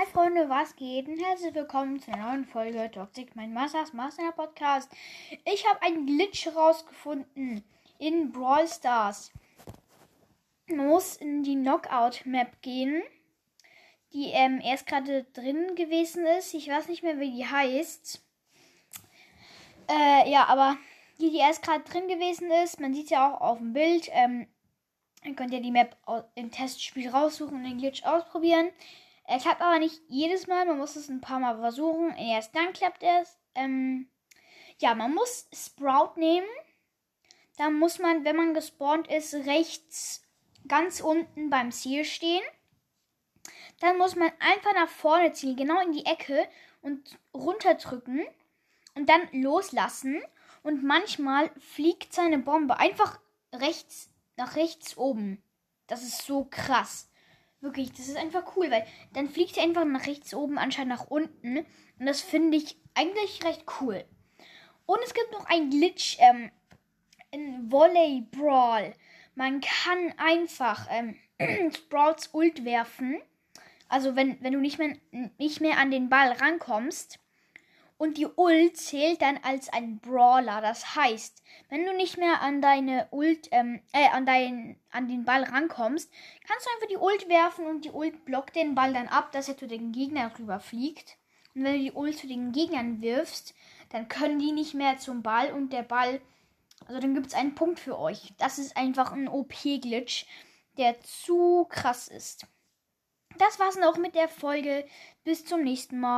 Hi Freunde, was geht? Und herzlich willkommen zu einer neuen Folge Toxic, mein Masters Master Podcast. Ich habe einen Glitch herausgefunden in Brawl Stars. Man muss in die Knockout Map gehen, die ähm, erst gerade drin gewesen ist. Ich weiß nicht mehr, wie die heißt. Äh, ja, aber die, die erst gerade drin gewesen ist, man sieht ja auch auf dem Bild. Ähm, Ihr könnt ja die Map im Testspiel raussuchen und den Glitch ausprobieren. Er klappt aber nicht jedes Mal. Man muss es ein paar Mal versuchen. Erst dann klappt es. Ähm, ja, man muss Sprout nehmen. Dann muss man, wenn man gespawnt ist, rechts ganz unten beim Ziel stehen. Dann muss man einfach nach vorne ziehen, genau in die Ecke und runterdrücken und dann loslassen. Und manchmal fliegt seine Bombe einfach rechts nach rechts oben. Das ist so krass. Wirklich, das ist einfach cool, weil dann fliegt sie einfach nach rechts oben, anscheinend nach unten. Und das finde ich eigentlich recht cool. Und es gibt noch ein Glitch ähm, in Volley Brawl. Man kann einfach ähm, Sprouts Ult werfen. Also wenn, wenn du nicht mehr, nicht mehr an den Ball rankommst, und die Ult zählt dann als ein Brawler. Das heißt, wenn du nicht mehr an deine Ult, ähm, äh, an dein, an den Ball rankommst, kannst du einfach die Ult werfen und die Ult blockt den Ball dann ab, dass er zu den Gegnern rüberfliegt. Und wenn du die Ult zu den Gegnern wirfst, dann können die nicht mehr zum Ball und der Ball, also dann gibt es einen Punkt für euch. Das ist einfach ein OP-Glitch, der zu krass ist. Das war's dann auch mit der Folge. Bis zum nächsten Mal.